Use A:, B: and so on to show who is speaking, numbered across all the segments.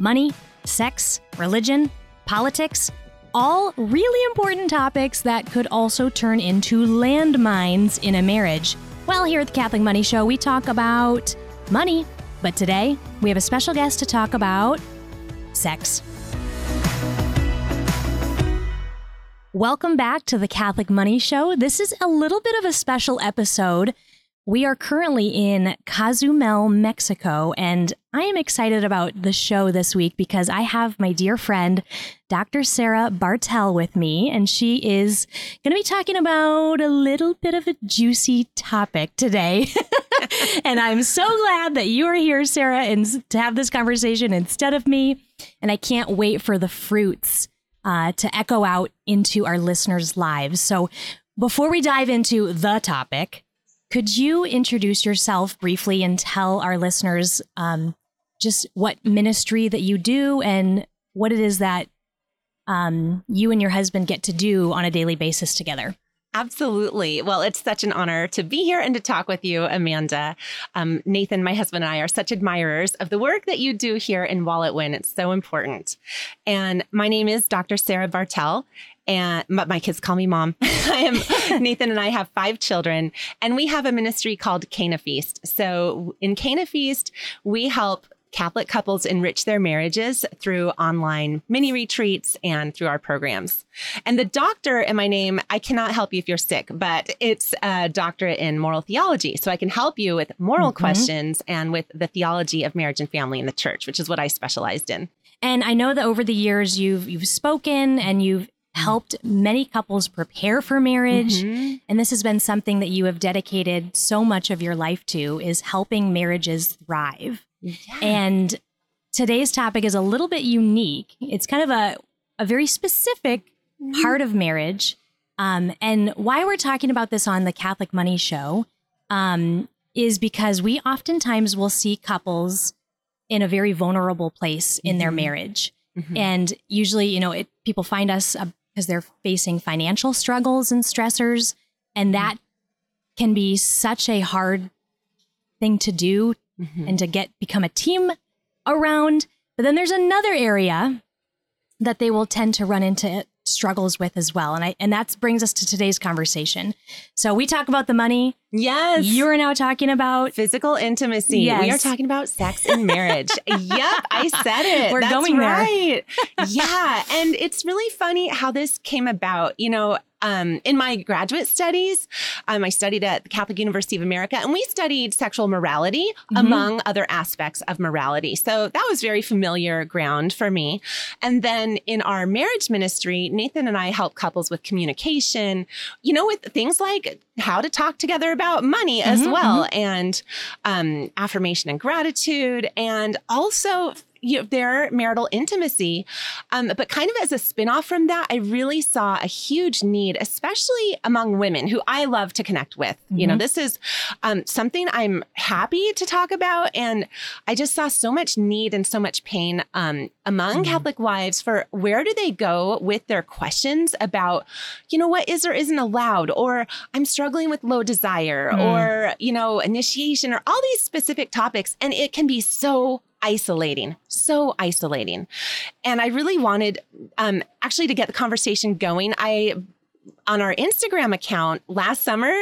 A: money, sex, religion, politics, all really important topics that could also turn into landmines in a marriage. Well, here at the Catholic Money Show, we talk about money, but today we have a special guest to talk about sex. Welcome back to the Catholic Money Show. This is a little bit of a special episode. We are currently in Cozumel, Mexico, and I am excited about the show this week because I have my dear friend, Dr. Sarah Bartel, with me, and she is going to be talking about a little bit of a juicy topic today. and I'm so glad that you are here, Sarah, and to have this conversation instead of me. And I can't wait for the fruits uh, to echo out into our listeners' lives. So before we dive into the topic, could you introduce yourself briefly and tell our listeners um, just what ministry that you do and what it is that um, you and your husband get to do on a daily basis together?
B: Absolutely. Well, it's such an honor to be here and to talk with you, Amanda. Um, Nathan, my husband, and I are such admirers of the work that you do here in WalletWin. It's so important. And my name is Dr. Sarah Bartel, and my kids call me mom. I am Nathan and I have five children, and we have a ministry called Cana Feast. So in Cana Feast, we help Catholic couples enrich their marriages through online mini retreats and through our programs. And the doctor in my name, I cannot help you if you're sick, but it's a doctorate in moral theology. So I can help you with moral mm-hmm. questions and with the theology of marriage and family in the church, which is what I specialized in.
A: And I know that over the years you've you've spoken and you've helped many couples prepare for marriage mm-hmm. and this has been something that you have dedicated so much of your life to is helping marriages thrive yeah. And today's topic is a little bit unique. It's kind of a, a very specific mm-hmm. part of marriage. Um, and why we're talking about this on the Catholic Money Show um, is because we oftentimes will see couples in a very vulnerable place in mm-hmm. their marriage. Mm-hmm. And usually, you know, it, people find us because they're facing financial struggles and stressors. And that can be such a hard thing to do mm-hmm. and to get become a team around. But then there's another area that they will tend to run into struggles with as well. And I and that brings us to today's conversation. So we talk about the money.
B: Yes.
A: You are now talking about
B: physical intimacy. Yes. We are talking about sex and marriage. yep, I said it.
A: We're
B: That's
A: going
B: right. yeah. And it's really funny how this came about. You know, um, in my graduate studies, um, I studied at the Catholic University of America, and we studied sexual morality mm-hmm. among other aspects of morality. So that was very familiar ground for me. And then in our marriage ministry, Nathan and I help couples with communication, you know, with things like how to talk together about money as mm-hmm, well, mm-hmm. and um, affirmation and gratitude, and also you know, their marital intimacy. Um, but kind of as a spinoff from that, I really saw a huge need, especially among women who I love to connect with. Mm-hmm. You know, mm-hmm. this is um, something I'm happy to talk about. And I just saw so much need and so much pain um, among mm-hmm. Catholic wives for where do they go with their questions about, you know, what is or isn't allowed, or I'm struggling with low desire, mm. or, you know, initiation, or all these specific topics. And it can be so isolating, so isolating. And I really wanted um, actually to get the conversation going. I on our Instagram account last summer,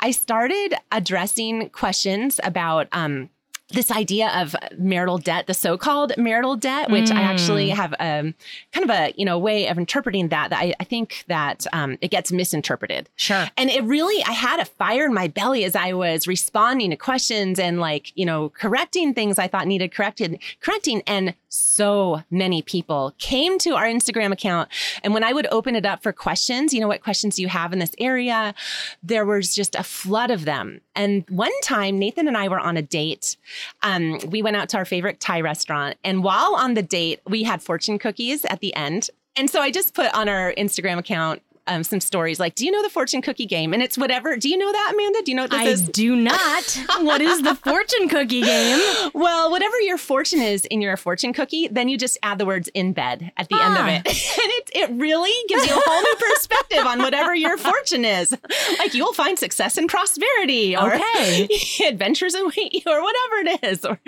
B: I started addressing questions about um, this idea of marital debt, the so-called marital debt, which mm. I actually mm. have um, kind of a you know way of interpreting that that I, I think that um, it gets misinterpreted.
A: Sure.
B: And it really, I had a fire in my belly as I was responding to questions and like you know correcting things I thought needed corrected, correcting, and so many people came to our Instagram account. And when I would open it up for questions, you know, what questions do you have in this area? There was just a flood of them. And one time, Nathan and I were on a date. Um, we went out to our favorite Thai restaurant. And while on the date, we had fortune cookies at the end. And so I just put on our Instagram account um, some stories like, do you know the fortune cookie game? And it's whatever. Do you know that, Amanda? Do you know what this
A: I
B: is?
A: do not. what is the fortune cookie game?
B: Well, whatever your fortune is in your fortune cookie, then you just add the words in bed at the end of
A: Ah.
B: it. And it, it really gives you a whole new perspective on whatever your fortune is. Like you'll find success and prosperity or
A: Okay.
B: adventures await you or whatever it is. Or,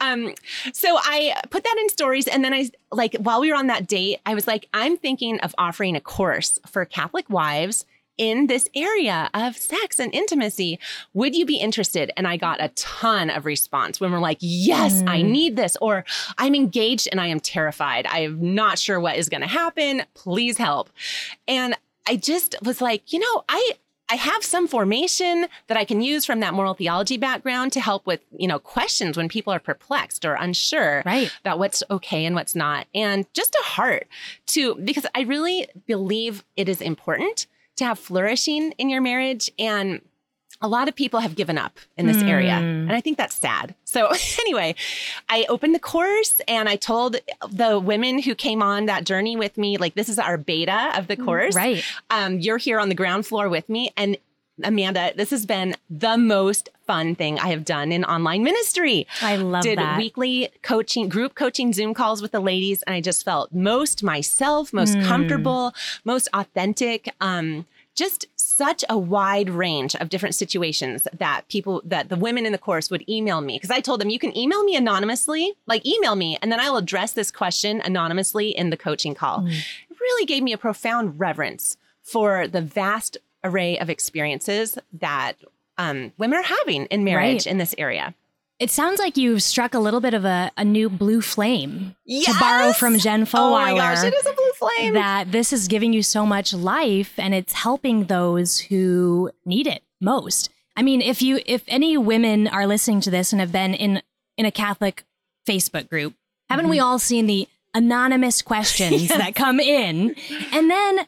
B: um, so I put that in stories. And then I, like, while we were on that date, I was like, I'm thinking of offering a course for Catholic wives in this area of sex and intimacy. Would you be interested? And I got a ton of response when we're like, yes, I
A: Mm.
B: need this, or I'm engaged and I am terrified. I am not sure what is going to happen. Please help. And I just was like, you know, I, I have some formation that I can use from that moral theology background to help with, you know, questions when people are perplexed or unsure
A: Right.
B: about what's okay and what's not. And just a heart to, because I really believe it is important to have flourishing in your marriage. And a lot of people have given up in this area.
A: Mm.
B: And I think that's sad. So, anyway, I opened the course and I told the women who came on that journey with me, like, this is our beta of the course.
A: Right.
B: Um, you're here on the ground floor with me. And Amanda, this has been the most fun thing I have done in online ministry
A: I love
B: did
A: that.
B: weekly coaching, group coaching Zoom calls with the ladies, and I just felt most myself, most
A: Mm.
B: comfortable, most authentic. Um, just such a wide range of different situations that people that the women in the course would email me because I told them you can email me anonymously, like email me, and then I'll address this question anonymously in the coaching call.
A: Mm.
B: It really gave me a profound reverence for the vast array of experiences that um, women are having in marriage
A: Right.
B: in this area.
A: It sounds like you've struck a little bit of a, a new blue flame
B: Yes!
A: to borrow from Jen
B: Oh my gosh, it is a blue flame.
A: that this is giving you so much life and it's helping those who need it most. I mean, if you if any women are listening to this and have been in in a Catholic Facebook group, haven't we mm-hmm. all seen the anonymous questions that come in? And then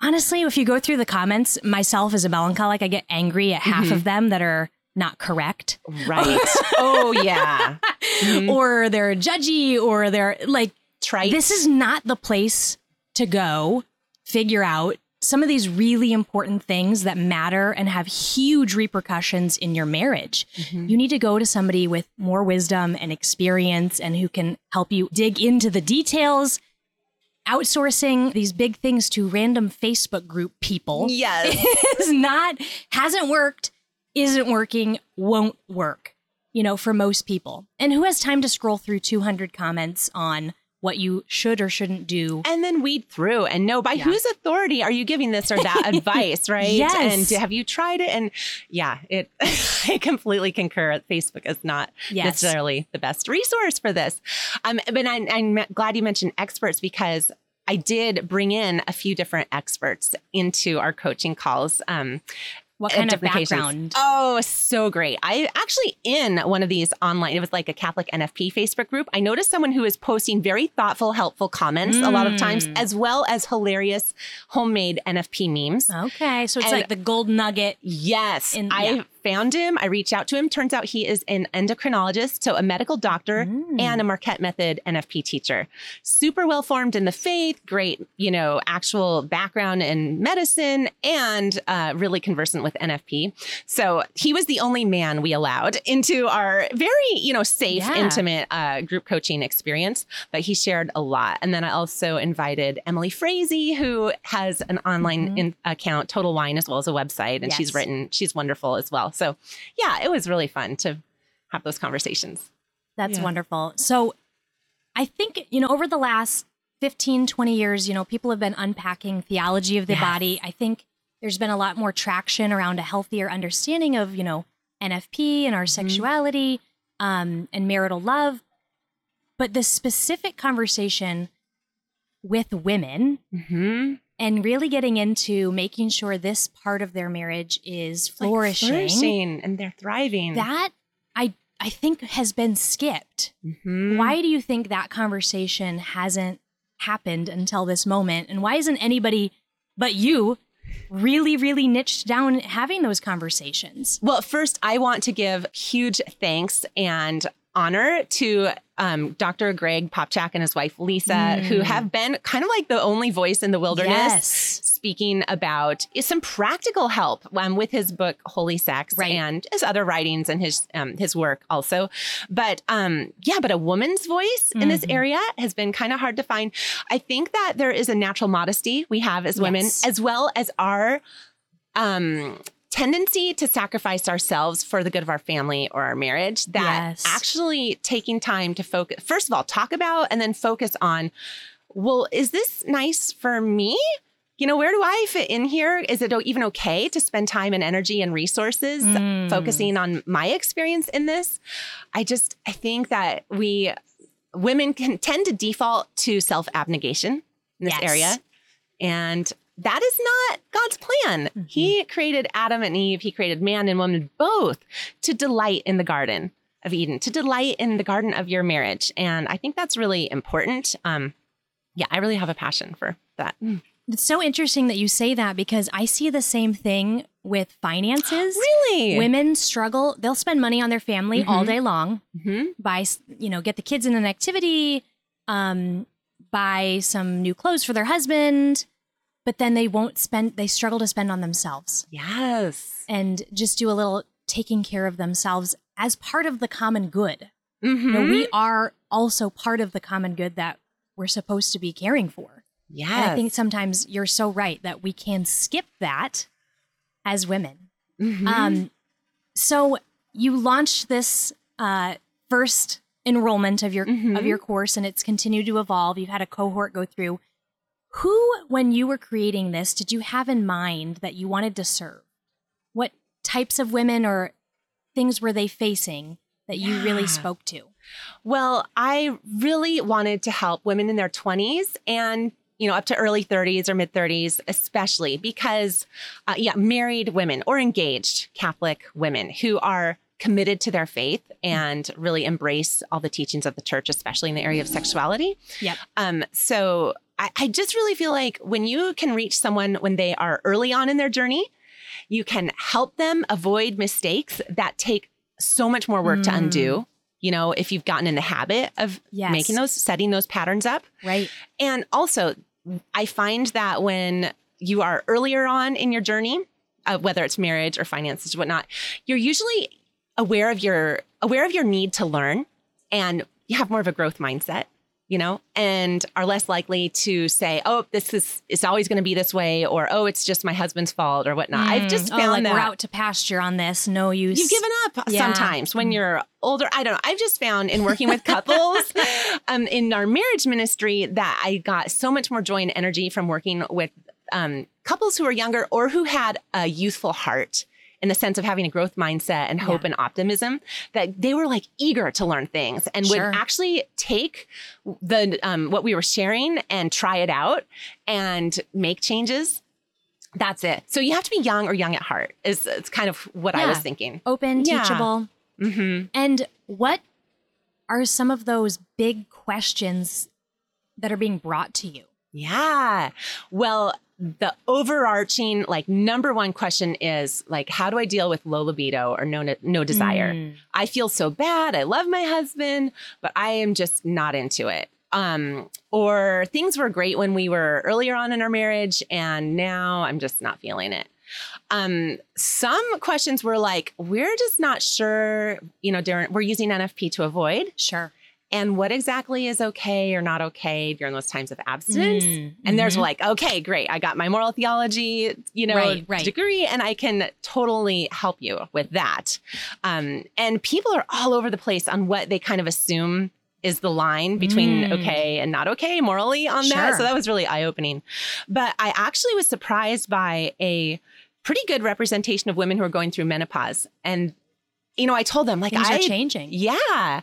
A: honestly, if you go through the comments, myself as a melancholic, I get angry at half mm-hmm. of them that are not correct
B: right. oh yeah. Mhm.
A: or they're judgy or they're like
B: Trite.
A: this is not the place to go figure out some of these really important things that matter and have huge repercussions in your marriage. You need to go to somebody with more wisdom and experience and who can help you dig into the details. Outsourcing these big things to random Facebook group people
B: yes.
A: is not, hasn't worked, isn't working, won't work, you know, for most people. And who has time to scroll through 200 comments on what you should or shouldn't do?
B: and then weed through and know by
A: Yeah.
B: whose authority are you giving this or that advice, right?
A: Yes.
B: And have you tried it? And yeah, it I completely concur. Facebook is not
A: Yes.
B: necessarily the best resource for this. Um, but I, I'm glad you mentioned experts because I did bring in a few different experts into our coaching calls. Um,
A: What kind of background?
B: Oh, so great. I actually in one of these online, it was like a Catholic NFP Facebook group. I noticed someone who is posting very thoughtful, helpful comments a lot of times,
A: Mm.
B: as well as hilarious homemade NFP memes.
A: Okay, so it's
B: And-
A: like the gold nugget.
B: Yes,
A: In-
B: I
A: yeah.
B: Found him. I reached out to him. Turns out he is an endocrinologist, so a medical doctor
A: Mm.
B: and a Marquette Method NFP teacher. Super well formed in the faith, great, you know, actual background in medicine, and uh, really conversant with NFP. So he was the only man we allowed into our very, you know, safe,
A: Yeah.
B: intimate uh, group coaching experience. But he shared a lot. And then I also invited Emily Frazee, who has an online
A: Mhm.
B: in- account, Total Wine, as well as a website, and she's written. She's wonderful as well. So yeah, it was really fun to have those conversations.
A: That's
B: Yeah.
A: wonderful. So I think, you know, over the last 15, 20 years, you know, people have been unpacking theology of the
B: Yes.
A: body. I think there's been a lot more traction around a healthier understanding of, you know, NFP and our sexuality um, and marital love. But the specific conversation with women
B: Mm-hmm.
A: And really getting into making sure this part of their marriage is flourishing,
B: flourishing, and they're thriving.
A: that I I think has been skipped.
B: Mhm.
A: Why do you think that conversation hasn't happened until this moment? And why isn't anybody but you really, really niched down having those conversations?
B: Well, first, I want to give huge thanks and honor to um, Dr. Greg Popcak and his wife Lisa,
A: Mm.
B: who have been kind of like the only voice in the wilderness.
A: Yes.
B: speaking about some practical help um, with his book Holy Sex
A: Right.
B: and his other writings and his um, his work also. But um, yeah, but a woman's voice in this
A: Mhm.
B: area has been kind of hard to find. I think that there is a natural modesty we have as women,
A: Yes.
B: as well as our um, tendency to sacrifice ourselves for the good of our family or our marriage. That
A: Yes.
B: actually taking time to focus, first of all, talk about and then focus on. Well, is this nice for me? You know, where do I fit in here? Is it even okay to spend time and energy and resources
A: Mm.
B: focusing on my experience in this? I just, I think that we women can tend to default to self abnegation in this
A: Yes.
B: area. And that is not God's plan.
A: Mm-hmm.
B: He created Adam and Eve, He created man and woman both to delight in the garden of Eden, to delight in the garden of your marriage. And I think that's really important. Um, yeah, I really have a passion for that.
A: It's so interesting that you say that because I see the same thing with finances.
B: Really?
A: Women struggle. They'll spend money on their family all
B: Mhm.
A: day long.
B: hmm
A: buy you know get the kids in an activity um buy some new clothes for their husband but then they won't spend they struggle to spend on themselves
B: Yes.
A: and just do a little taking care of themselves as part of the common good
B: Mm-hmm.
A: you know, we are also part of the common good that we're supposed to be caring for
B: yes.
A: and i think sometimes you're so right that we can skip that as women
B: Mhm.
A: um, so you launched this uh, first enrollment of your
B: Mhm.
A: of your course, and it's continued to evolve. You've had a cohort go through. Who, when you were creating this, did you have in mind that you wanted to serve? What types of women or things were they facing that you really spoke to?
B: Well, I really wanted to help women in their 20s and you know up to early 30s or mid 30s especially because uh, yeah married women or engaged catholic women who are committed to their faith and really embrace all the teachings of the church especially in the area of sexuality
A: Yep.
B: um, so I, I just really feel like when you can reach someone when they are early on in their journey you can help them avoid mistakes that take so much more work to
A: Mm.
B: undo you know if you've gotten in the habit of
A: Yes.
B: making those setting those patterns up
A: Right.
B: and also i find that when you are earlier on in your journey uh, whether it's marriage or finances or whatnot you're usually aware of your aware of your need to learn and you have more of a growth mindset you know and are less likely to say oh this is it's always going to be this way or oh it's just my husband's fault or whatnot i've just
A: Mm.
B: found
A: oh, like
B: that
A: we're out to pasture on this. No use.
B: You've given up
A: Yeah.
B: sometimes when you're older. I don't know. I've just found in working with couples um, in our marriage ministry that I got so much more joy and energy from working with um, couples who are younger or who had a youthful heart in the sense of having a growth mindset and hope
A: Yeah.
B: and optimism that they were like eager to learn things and
A: Sure.
B: would actually take the um, what we were sharing and try it out and make changes that's it so you have to be young or young at heart is it's kind of what i was thinking
A: open,
B: Yeah.
A: teachable.
B: hmm
A: And what are some of those big questions that are being brought to you?
B: Yeah. Well, the overarching like number one question is like how do I deal with low libido or no no desire?
A: Mm.
B: I feel so bad. I love my husband, but I am just not into it. Um, or things were great when we were earlier on in our marriage, and now I'm just not feeling it. Um, some questions were like, we're just not sure, you know, during, we're using NFP to avoid,
A: Sure.
B: And what exactly is okay or not okay during those times of abstinence.
A: Mm,
B: And there's
A: mhm.
B: like, okay, great. I got my moral theology, you know,
A: Right, right.
B: degree, and I can totally help you with that. Um, and people are all over the place on what they kind of assume is the line between
A: Mm.
B: okay and not okay morally on that. So that was really eye opening. But I actually was surprised by a pretty good representation of women who are going through menopause. And, you know, I told them, like,
A: things
B: I
A: are changing.
B: yeah.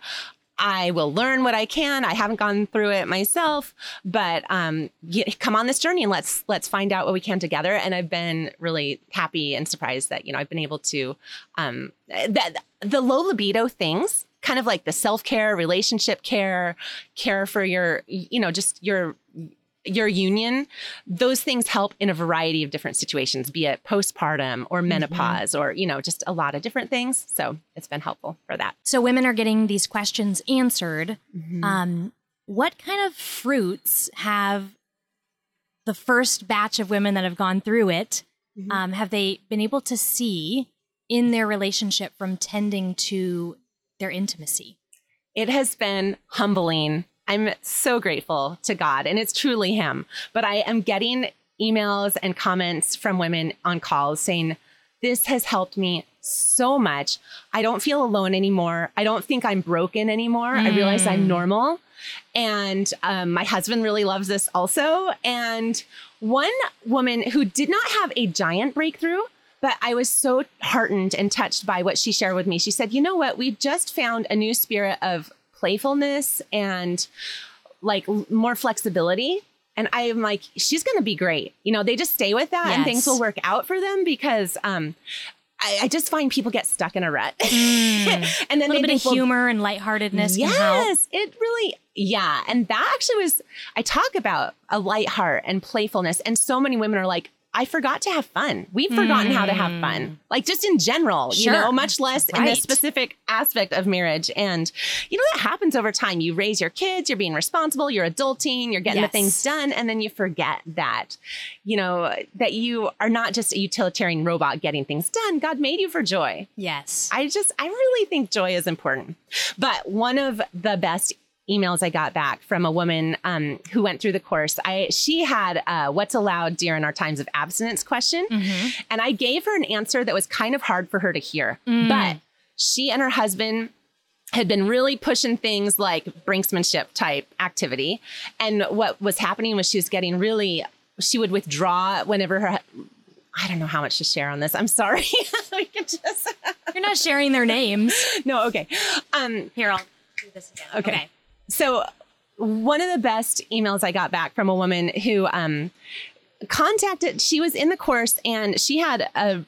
B: I will learn what I can. I haven't gone through it myself, but um, y- come on this journey and let's let's find out what we can together. And I've been really happy and surprised that you know I've been able to um, that the low libido things, kind of like the self care, relationship care, care for your you know just your your union, those things help in a variety of different situations, be it postpartum or menopause or, you know, just a lot of different things. So it's been helpful for that.
A: So women are getting these questions answered.
B: Mm-hmm.
A: Um, what kind of fruits have the first batch of women that have gone through it,
B: Mhm.
A: um, have they been able to see in their relationship from tending to their intimacy?
B: It has been humbling. I'm so grateful to God, and it's truly Him. But I am getting emails and comments from women on calls saying, This has helped me so much. I don't feel alone anymore. I don't think I'm broken anymore. I realize I'm
A: Mm.
B: normal. And um, my husband really loves this also. And one woman who did not have a giant breakthrough, but I was so heartened and touched by what she shared with me. She said, You know what? We just found a new spirit of playfulness and like more flexibility. And I am like, she's going to be great. You know, they just stay with that and things will work out for them because um, I, I just find people get stuck in a rut.
A: Mm.
B: and then
A: A
B: little
A: bit of humor and lightheartedness.
B: Yes, it really, yeah. And that actually was, I talk about a light heart and playfulness. And so many women are like, I forgot to have fun. We've forgotten how to have fun, mm. like just in general, you know, much less in this specific aspect of marriage. And, you know, that happens over time. You raise your kids, you're being responsible, you're adulting, you're getting
A: Yes.
B: the things done. And then you forget that, you know, that you are not just a utilitarian robot getting things done. God made you for joy.
A: Yes.
B: I just, I really think joy is important. But one of the best emails I got back from a woman um, who went through the course, I she had uh, what's allowed during our times of abstinence question,
A: Mhm.
B: and I gave her an answer that was kind of hard for her to hear.
A: Mm.
B: But she and her husband had been really pushing things like brinksmanship type activity, and what was happening was she was getting really. She would withdraw whenever her. I don't know how much to share on this. I'm sorry. we can just
A: You're not sharing their names.
B: no, okay. Um,
A: Here, I'll do this again.
B: Okay. So one of the best emails I got back from a woman who um, contacted, she was in the course and she had a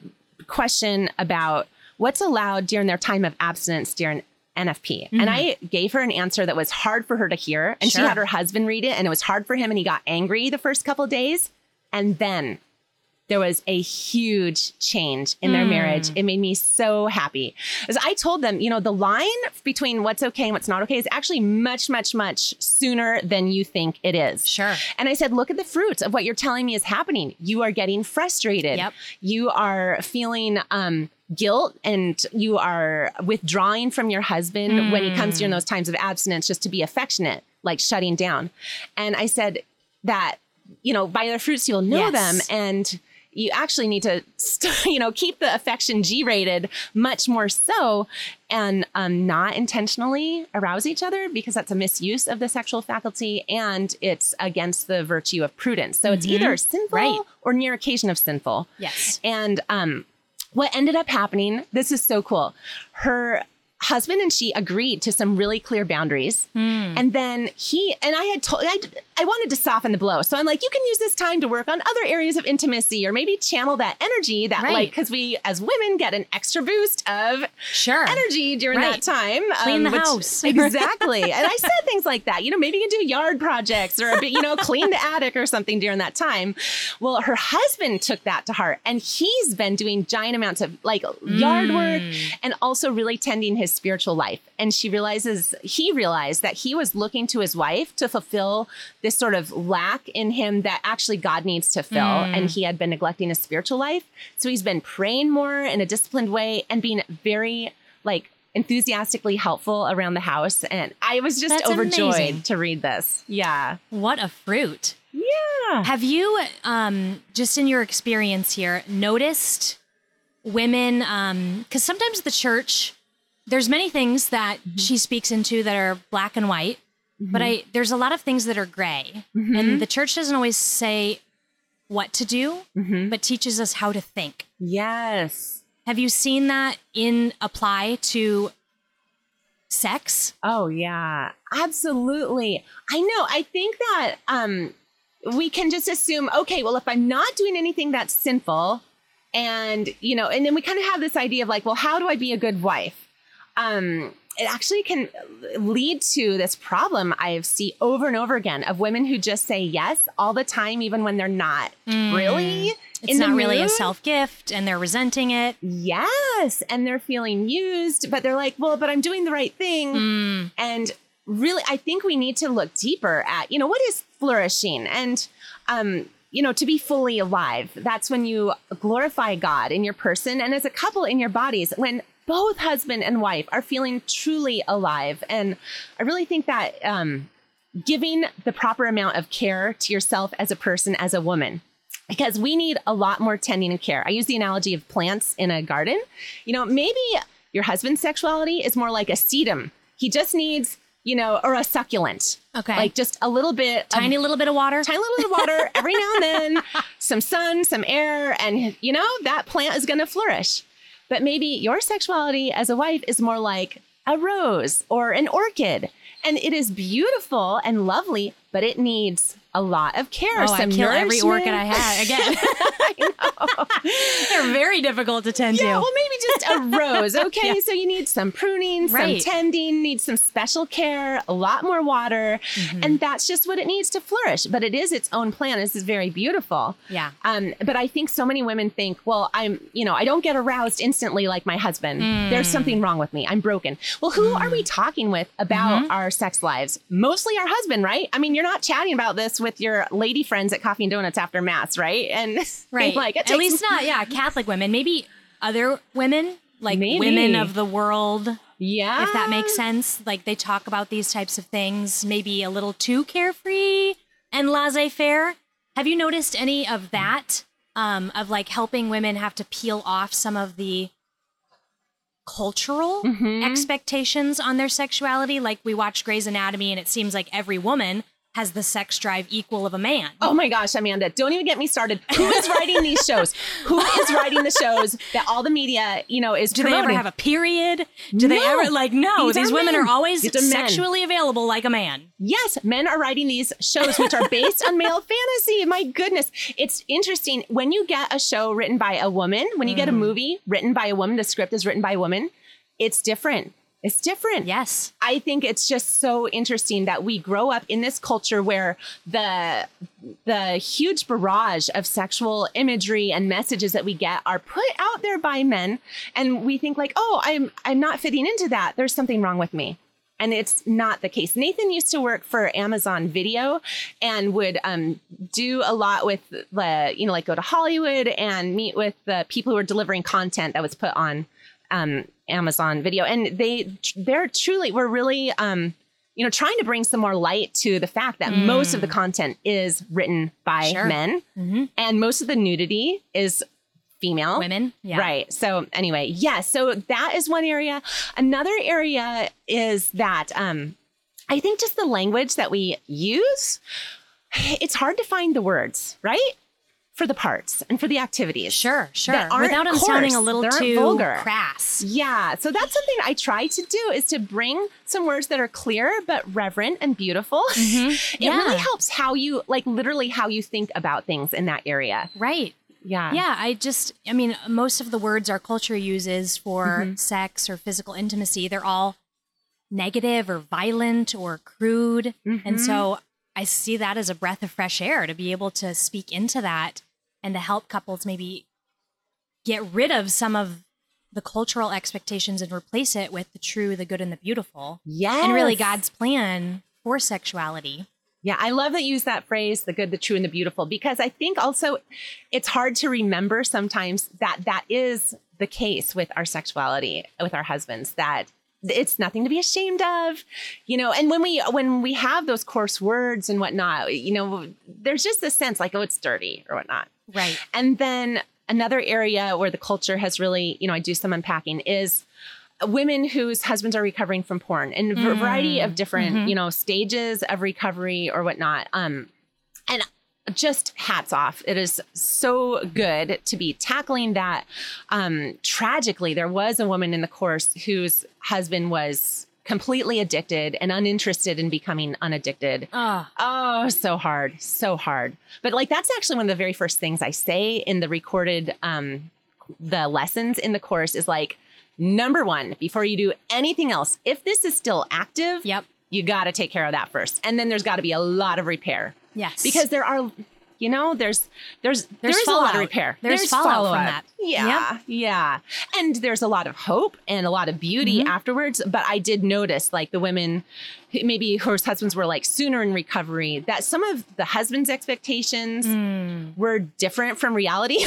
B: question about what's allowed during their time of abstinence during NFP. And I gave her an answer that was hard for her to hear. And
A: Sure.
B: she had her husband read it and it was hard for him and he got angry the first couple days. And then there was a huge change in their
A: Mm.
B: marriage. It made me so happy. As I told them, you know, the line between what's okay and what's not okay is actually much, much, much sooner than you think it is.
A: Sure.
B: And I said, look at the fruits of what you're telling me is happening. You are getting frustrated.
A: Yep.
B: You are feeling um, guilt and you are withdrawing from your husband when he comes during those times of abstinence just to be affectionate, like shutting down. And I said that, you know, by their fruits you'll know
A: Yes.
B: them. And you actually need to, st- you know, keep the affection G rated much more so and um, not intentionally arouse each other because that's a misuse of the sexual faculty and it's against the virtue of prudence. So it's either sinful
A: Right.
B: or near occasion of sinful.
A: Yes.
B: And um, what ended up happening, this is so cool. Her husband and she agreed to some really clear boundaries.
A: Hmm.
B: And then he and I had told I, I wanted to soften the blow. So I'm like, you can use this time to work on other areas of intimacy or maybe channel that energy that
A: Right.
B: like because we as women get an extra boost of
A: Sure.
B: energy during
A: Right.
B: that time. um,
A: Clean the
B: which-
A: house.
B: exactly. and I said things like that. You know, maybe you can do yard projects or a bit, you know, clean the attic or something during that time. Well, her husband took that to heart and he's been doing giant amounts of like yard work
A: Mm.
B: and also really tending his spiritual life. And she realizes, he realized that he was looking to his wife to fulfill this sort of lack in him that actually God needs to fill.
A: Mm.
B: And he had been neglecting his spiritual life. So he's been praying more in a disciplined way and being very like enthusiastically helpful around the house. And I was just
A: That's
B: overjoyed
A: amazing.
B: to read this. Yeah.
A: What a fruit.
B: Yeah.
A: Have you, um, just in your experience here, noticed women? Because sometimes the church, there's many things that she speaks into that are black and white, but I there's a lot of things that are gray, and the church doesn't always say what to do,
B: Mhm.
A: but teaches us how to think.
B: Yes.
A: Have you seen that in apply to sex?
B: Oh yeah, absolutely. I know. I think that um we can just assume, okay, well, if I'm not doing anything that's sinful, and you know, and then we kind of have this idea of like, well, how do I be a good wife? Um, it actually can lead to this problem I see over and over again of women who just say yes all the time, even when they're not really.
A: Mm. It's
B: in the
A: not really a self gift, and they're resenting it.
B: Yes, and they're feeling used, but they're like, well, but I'm doing the right thing.
A: Mm.
B: And really, I think we need to look deeper at, you know, what is flourishing? And um, you know, to be fully alive. That's when you glorify God in your person and as a couple in your bodies. When both husband and wife are feeling truly alive. And I really think that um, giving the proper amount of care to yourself as a person, as a woman, because we need a lot more tending and care. I use the analogy of plants in a garden. You know, maybe your husband's sexuality is more like a sedum. He just needs, you know, or a succulent.
A: Okay.
B: Like just a little bit,
A: tiny
B: of,
A: little bit of water,
B: tiny little bit of water every now and then, some sun, some air, and you know that plant is going to flourish. But maybe your sexuality as a wife is more like a rose or an orchid, and it is beautiful and lovely, but it needs a lot of care.
A: Oh,
B: some
A: I kill every orchid. I had again. They're very difficult to tend
B: Yeah,
A: to.
B: well, maybe just a rose. Okay, so you need some pruning, some
A: Right.
B: tending, need some special care, a lot more water,
A: Mm-hmm.
B: and that's just what it needs to flourish. But it is its own plant. This is very beautiful.
A: Yeah.
B: Um, but I think so many women think, well, I'm, you know, I don't get aroused instantly like my husband. There's
A: Mm.
B: something wrong with me. I'm broken. Well, who are we talking with about
A: Mm-hmm.
B: our sex lives? Mostly our husband, right? I mean, you're not chatting about this with your lady friends at Coffee and Donuts after mass, right? And
A: Right.
B: like
A: At least not, yeah, Catholic women. Maybe other women, like
B: Maybe.
A: women of the world,
B: yeah,
A: if that makes sense. Like they talk about these types of things, maybe a little too carefree and laissez faire. Have you noticed any of that? Um, of like helping women have to peel off some of the cultural
B: Mm-hmm.
A: expectations on their sexuality. Like we watch Grey's Anatomy, and it seems like every woman has the sex drive equal of a man.
B: Oh my gosh, Amanda, don't even get me started. Who is writing these shows? Who is writing the shows that all the media, you know, is
A: Do they ever have a period? Do they ever like no?
B: These
A: These,
B: are
A: women
B: men.
A: are always
B: These are men.
A: sexually available like a man.
B: Yes, men are writing these shows which are based on male fantasy. My goodness. It's interesting when you get a show written by a woman, when you get
A: Mm.
B: a movie written by a woman, the script is written by a woman, it's different. It's different.
A: Yes.
B: I think it's just so interesting that we grow up in this culture where the the huge barrage of sexual imagery and messages that we get are put out there by men and we think like, "Oh, I'm I'm not fitting into that. There's something wrong with me." And it's not the case. Nathan used to work for Amazon Video and would um, do a lot with the, you know, like go to Hollywood and meet with the people who were delivering content that was put on um, Amazon Video, and they they're truly we're really um, you know trying to bring some more light to the fact that most of the content is written by
A: Sure.
B: men,
A: Mhm.
B: and most of the nudity is female
A: Women. Yeah.
B: Right. So anyway, yes. so that is one area. Another area is that um, I think just the language that we use. It's hard to find the words, right? For the parts and for the activities.
A: Sure. Sure. Without them sounding a little too
B: vulgar.
A: crass.
B: Yeah. So that's something I try to do is to bring some words that are clear but reverent and beautiful. It really
A: Mm-hmm. Yeah.
B: helps how you like literally how you think about things in that area.
A: Right.
B: Yeah.
A: Yeah, I just, I mean, most of the words our culture uses for
B: Mm-hmm.
A: sex or physical intimacy, they're all negative or violent or crude.
B: Mm-hmm.
A: And so I see that as a breath of fresh air to be able to speak into that and to help couples maybe get rid of some of the cultural expectations and replace it with the true, the good, and the beautiful.
B: Yes.
A: And really God's plan for sexuality.
B: Yeah, I love that you use that phrase, the good, the true, and the beautiful, because I think also it's hard to remember sometimes that that is the case with our sexuality, with our husbands, that it's nothing to be ashamed of, you know. And when we when we have those coarse words and whatnot, you know, there's just this sense like, oh, it's dirty or whatnot.
A: Right.
B: And then another area where the culture has really, you know, I do some unpacking is women whose husbands are recovering from porn and a variety of different, you know, stages of recovery or whatnot. Um, and just hats off. It is so good to be tackling that. Um, tragically, there was a woman in the course whose husband was completely addicted and uninterested in becoming unaddicted.
A: Oh,
B: Oh, so hard, so hard. But like that's actually one of the very first things I say in the recorded um the lessons in the course is like number 1, before you do anything else, if this is still active,
A: yep.
B: you got to take care of that first. And then there's got to be a lot of repair
A: Yes.
B: because there are You know, there's there's
A: There's
B: there's, a lot of repair.
A: There's fallout from that.
B: Yeah, yeah, and there's a lot of hope and a lot of beauty
A: Mm-hmm.
B: afterwards. But I did notice, like the women, maybe whose husbands were like sooner in recovery, that some of the husband's expectations were different from reality.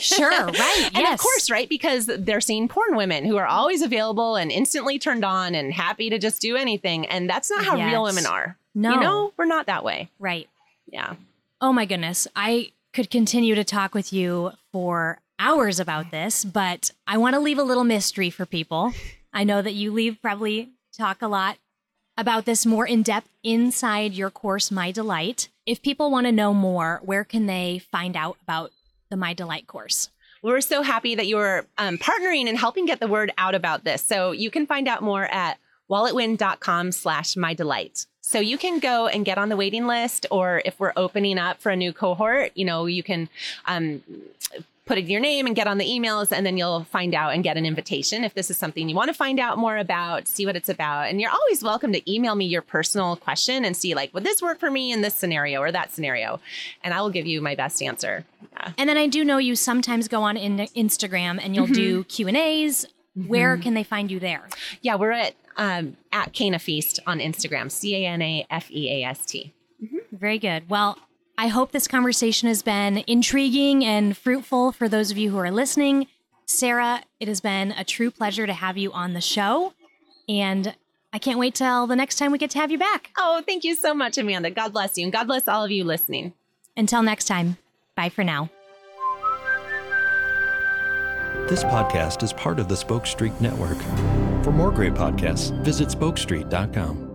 A: Sure, right.
B: And
A: yes.
B: of course, right? Because they're seeing porn women who are always available and instantly turned on and happy to just do anything. And that's not how
A: Yes.
B: real women are.
A: No.
B: You know, we're not that way.
A: Right.
B: Yeah.
A: Oh my goodness. I could continue to talk with you for hours about this, but I want to leave a little mystery for people. I know that you leave probably talk a lot about this more in depth inside your course, My Delight. If people want to know more, where can they find out about the My Delight course?
B: We're so happy that you're um, partnering and helping get the word out about this. So you can find out more at walletwin.com slash my delight. So you can go and get on the waiting list, or if we're opening up for a new cohort, you know, you can um, put in your name and get on the emails, and then you'll find out and get an invitation if this is something you want to find out more about, see what it's about. And you're always welcome to email me your personal question and see, like, would this work for me in this scenario or that scenario? And I will give you my best answer. Yeah.
A: And then I do know you sometimes go on in Instagram and you'll do Q and A's. Where can they find you there?
B: Yeah, we're at um, at Cana Feast on Instagram. C A N A F E A S T.
A: Very good. Well, I hope this conversation has been intriguing and fruitful for those of you who are listening. Sarah, it has been a true pleasure to have you on the show. And I can't wait till the next time we get to have you back.
B: Oh, thank you so much, Amanda. God bless you, and God bless all of you listening.
A: Until next time, bye for now.
C: This podcast is part of the Spoke Street Network. For more great podcasts, visit spokestreet.com.